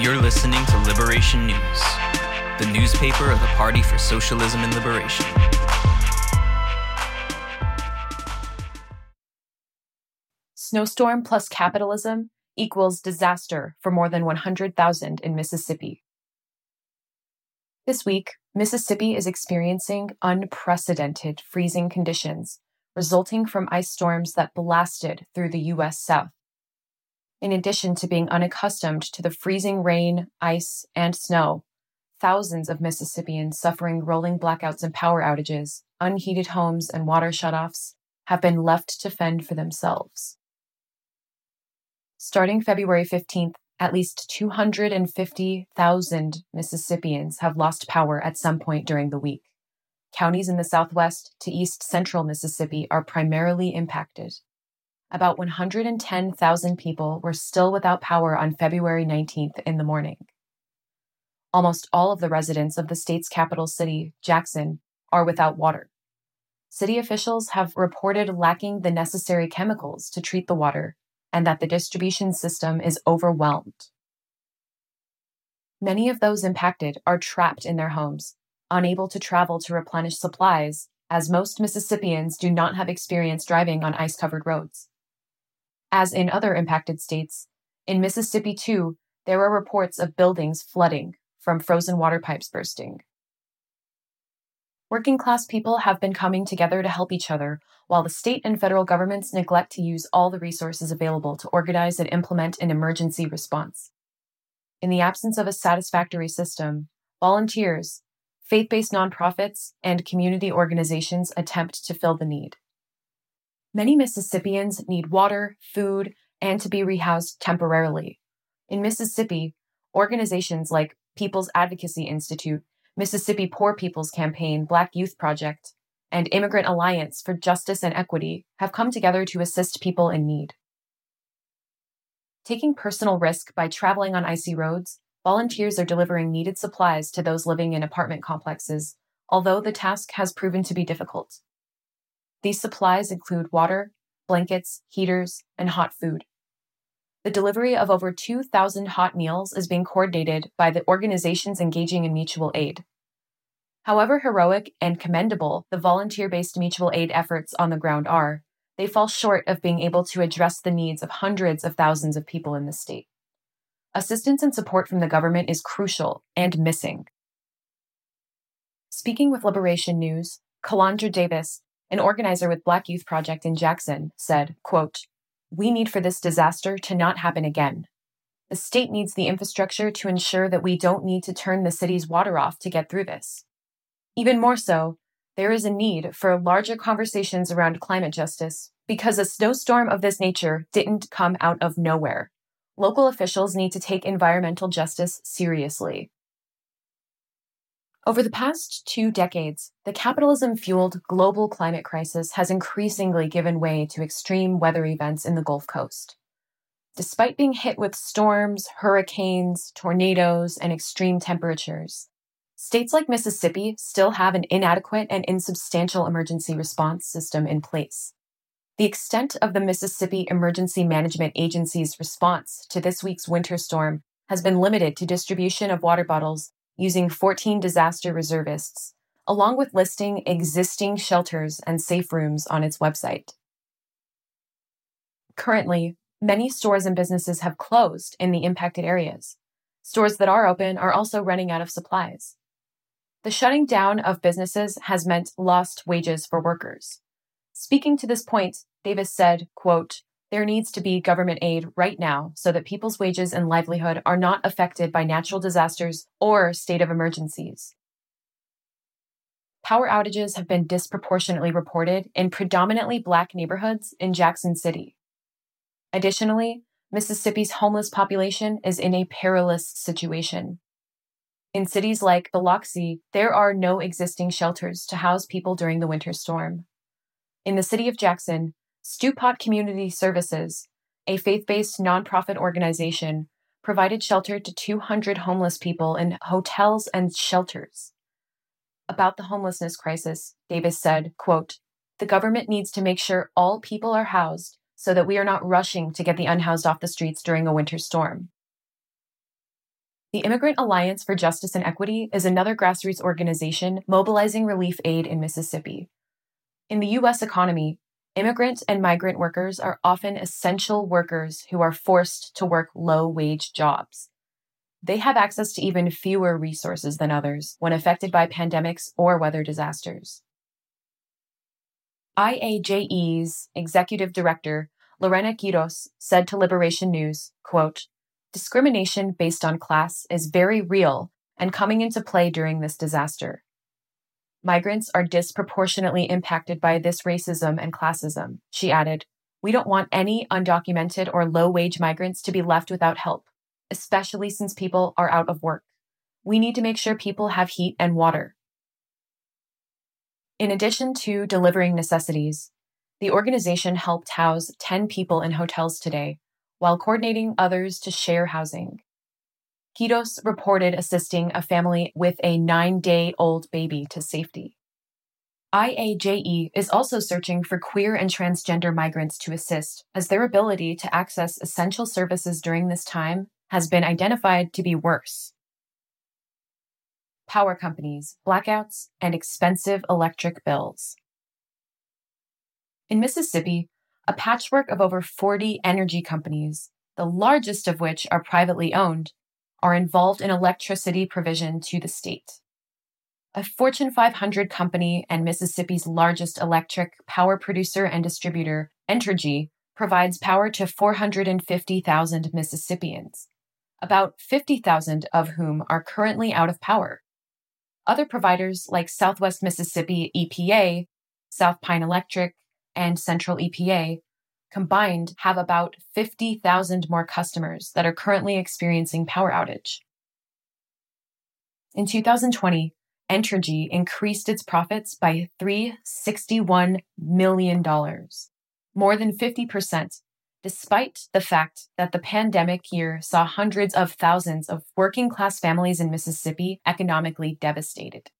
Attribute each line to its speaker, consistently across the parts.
Speaker 1: You're listening to Liberation News, the newspaper of the Party for Socialism and Liberation.
Speaker 2: Snowstorm plus capitalism equals disaster for more than 100,000 in Mississippi. This week, Mississippi is experiencing unprecedented freezing conditions resulting from ice storms that blasted through the U.S. South. In addition to being unaccustomed to the freezing rain, ice, and snow, thousands of Mississippians suffering rolling blackouts and power outages, unheated homes, and water shutoffs have been left to fend for themselves. Starting February 15th, at least 250,000 Mississippians have lost power at some point during the week. Counties in the southwest to east central Mississippi are primarily impacted. About 110,000 people were still without power on February 19th in the morning. Almost all of the residents of the state's capital city, Jackson, are without water. City officials have reported lacking the necessary chemicals to treat the water and that the distribution system is overwhelmed. Many of those impacted are trapped in their homes, unable to travel to replenish supplies, as most Mississippians do not have experience driving on ice covered roads. As in other impacted states, in Mississippi too, there are reports of buildings flooding from frozen water pipes bursting. Working class people have been coming together to help each other, while the state and federal governments neglect to use all the resources available to organize and implement an emergency response. In the absence of a satisfactory system, volunteers, faith based nonprofits, and community organizations attempt to fill the need. Many Mississippians need water, food, and to be rehoused temporarily. In Mississippi, organizations like People's Advocacy Institute Mississippi Poor People's Campaign, Black Youth Project, and Immigrant Alliance for Justice and Equity have come together to assist people in need. Taking personal risk by traveling on icy roads, volunteers are delivering needed supplies to those living in apartment complexes, although the task has proven to be difficult. These supplies include water, blankets, heaters, and hot food. The delivery of over 2,000 hot meals is being coordinated by the organizations engaging in mutual aid. However heroic and commendable the volunteer based mutual aid efforts on the ground are, they fall short of being able to address the needs of hundreds of thousands of people in the state. Assistance and support from the government is crucial and missing. Speaking with Liberation News, Kalandra Davis, an organizer with Black Youth Project in Jackson, said, quote, we need for this disaster to not happen again. The state needs the infrastructure to ensure that we don't need to turn the city's water off to get through this. Even more so, there is a need for larger conversations around climate justice because a snowstorm of this nature didn't come out of nowhere. Local officials need to take environmental justice seriously. Over the past two decades, the capitalism fueled global climate crisis has increasingly given way to extreme weather events in the Gulf Coast. Despite being hit with storms, hurricanes, tornadoes, and extreme temperatures, states like Mississippi still have an inadequate and insubstantial emergency response system in place. The extent of the Mississippi Emergency Management Agency's response to this week's winter storm has been limited to distribution of water bottles using 14 disaster reservists, along with listing existing shelters and safe rooms on its website. Currently, many stores and businesses have closed in the impacted areas. Stores that are open are also running out of supplies. The shutting down of businesses has meant lost wages for workers. Speaking to this point, Davis said, quote, there needs to be government aid right now so that people's wages and livelihood are not affected by natural disasters or state of emergencies. Power outages have been disproportionately reported in predominantly black neighborhoods in Jackson City. Additionally, Mississippi's homeless population is in a perilous situation. In cities like Biloxi, there are no existing shelters to house people during the winter storm. In the city of Jackson, Stewpot Community Services, a faith based nonprofit organization, provided shelter to 200 homeless people in hotels and shelters. About the homelessness crisis, Davis said, quote, The government needs to make sure all people are housed so that we are not rushing to get the unhoused off the streets during a winter storm. The Immigrant Alliance for Justice and Equity is another grassroots organization mobilizing relief aid in Mississippi. In the U.S. economy, immigrant and migrant workers are often essential workers who are forced to work low wage jobs. They have access to even fewer resources than others when affected by pandemics or weather disasters. IAJE's executive director, Lorena Quiros, said to Liberation News, quote, Discrimination based on class is very real and coming into play during this disaster. Migrants are disproportionately impacted by this racism and classism, she added. We don't want any undocumented or low wage migrants to be left without help, especially since people are out of work. We need to make sure people have heat and water. In addition to delivering necessities, the organization helped house 10 people in hotels today, while coordinating others to share housing. Quiros reported assisting a family with a nine day old baby to safety. IAJE is also searching for queer and transgender migrants to assist, as their ability to access essential services during this time has been identified to be worse power companies, blackouts, and expensive electric bills. In Mississippi, a patchwork of over 40 energy companies, the largest of which are privately owned, are involved in electricity provision to the state. A Fortune 500 company and Mississippi's largest electric power producer and distributor, Entergy, provides power to 450,000 Mississippians, about 50,000 of whom are currently out of power. Other providers like Southwest Mississippi EPA, South Pine Electric, and Central EPA combined have about 50,000 more customers that are currently experiencing power outage. In 2020, Entergy increased its profits by $361 million, more than 50%, despite the fact that the pandemic year saw hundreds of thousands of working class families in Mississippi economically devastated.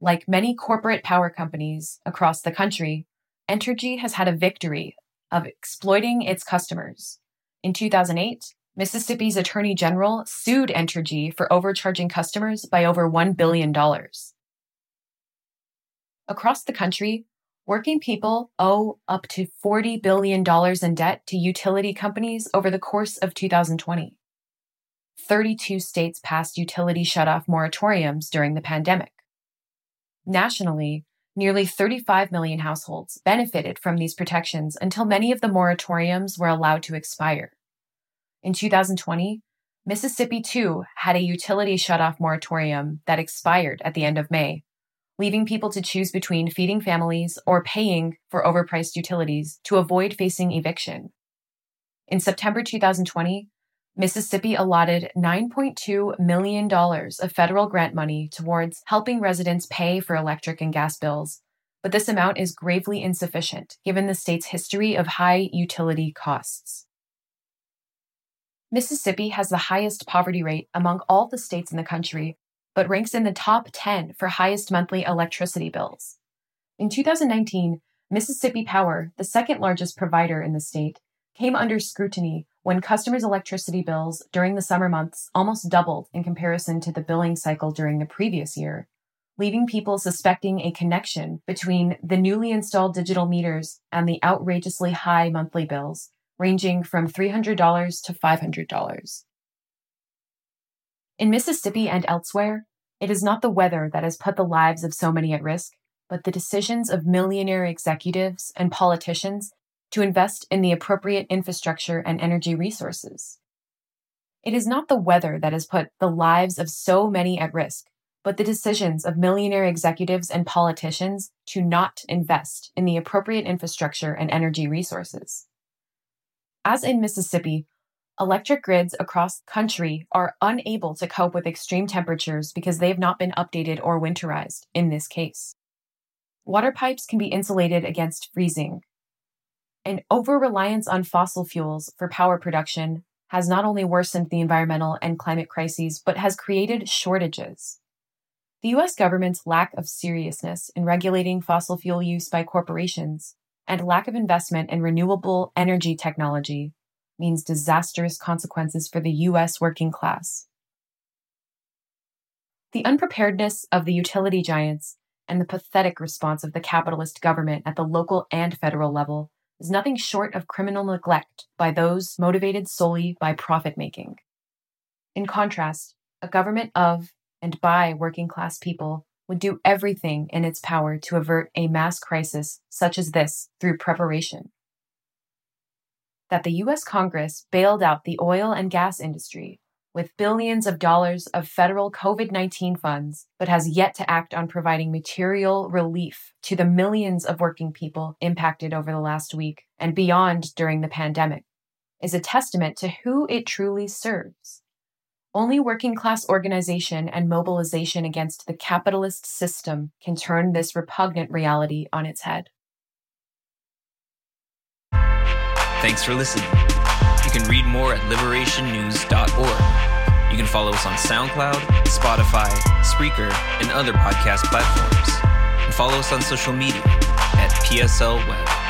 Speaker 2: Like many corporate power companies across the country, Entergy has had a victory of exploiting its customers. In 2008, Mississippi's Attorney General sued Entergy for overcharging customers by over $1 billion. Across the country, Working people owe up to $40 billion in debt to utility companies over the course of 2020. 32 states passed utility shutoff moratoriums during the pandemic. Nationally, nearly 35 million households benefited from these protections until many of the moratoriums were allowed to expire. In 2020, Mississippi too had a utility shutoff moratorium that expired at the end of May, leaving people to choose between feeding families or paying for overpriced utilities to avoid facing eviction. In September 2020, Mississippi allotted $9.2 million of federal grant money towards helping residents pay for electric and gas bills, but this amount is gravely insufficient given the state's history of high utility costs. Mississippi has the highest poverty rate among all the states in the country but ranks in the top 10 for highest monthly electricity bills. In 2019, Mississippi Power, the second largest provider in the state, came under scrutiny when customers' electricity bills during the summer months almost doubled in comparison to the billing cycle during the previous year, leaving people suspecting a connection between the newly installed digital meters and the outrageously high monthly bills, ranging from $300 to $500. In Mississippi and elsewhere, it is not the weather that has put the lives of so many at risk, but the decisions of millionaire executives and politicians to invest in the appropriate infrastructure and energy resources. It is not the weather that has put the lives of so many at risk, but the decisions of millionaire executives and politicians to not invest in the appropriate infrastructure and energy resources. As in Mississippi, Electric grids across the country are unable to cope with extreme temperatures because they have not been updated or winterized in this case. Water pipes can be insulated against freezing. An over reliance on fossil fuels for power production has not only worsened the environmental and climate crises, but has created shortages. The US government's lack of seriousness in regulating fossil fuel use by corporations and lack of investment in renewable energy technology means disastrous consequences for the U.S. working class. The unpreparedness of the utility giants and the pathetic response of the capitalist government at the local and federal level is nothing short of criminal neglect by those motivated solely by profit making. In contrast, a government of and by working class people would do everything in its power to avert a mass crisis such as this through preparation. That the US Congress bailed out the oil and gas industry with billions of dollars of federal COVID 19 funds, but has yet to act on providing material relief to the millions of working people impacted over the last week and beyond during the pandemic, is a testament to who it truly serves. Only working class organization and mobilization against the capitalist system can turn this repugnant reality on its head.
Speaker 1: Thanks for listening. You can read more at liberationnews.org. You can follow us on SoundCloud, Spotify, Spreaker, and other podcast platforms. And follow us on social media at PSL Web.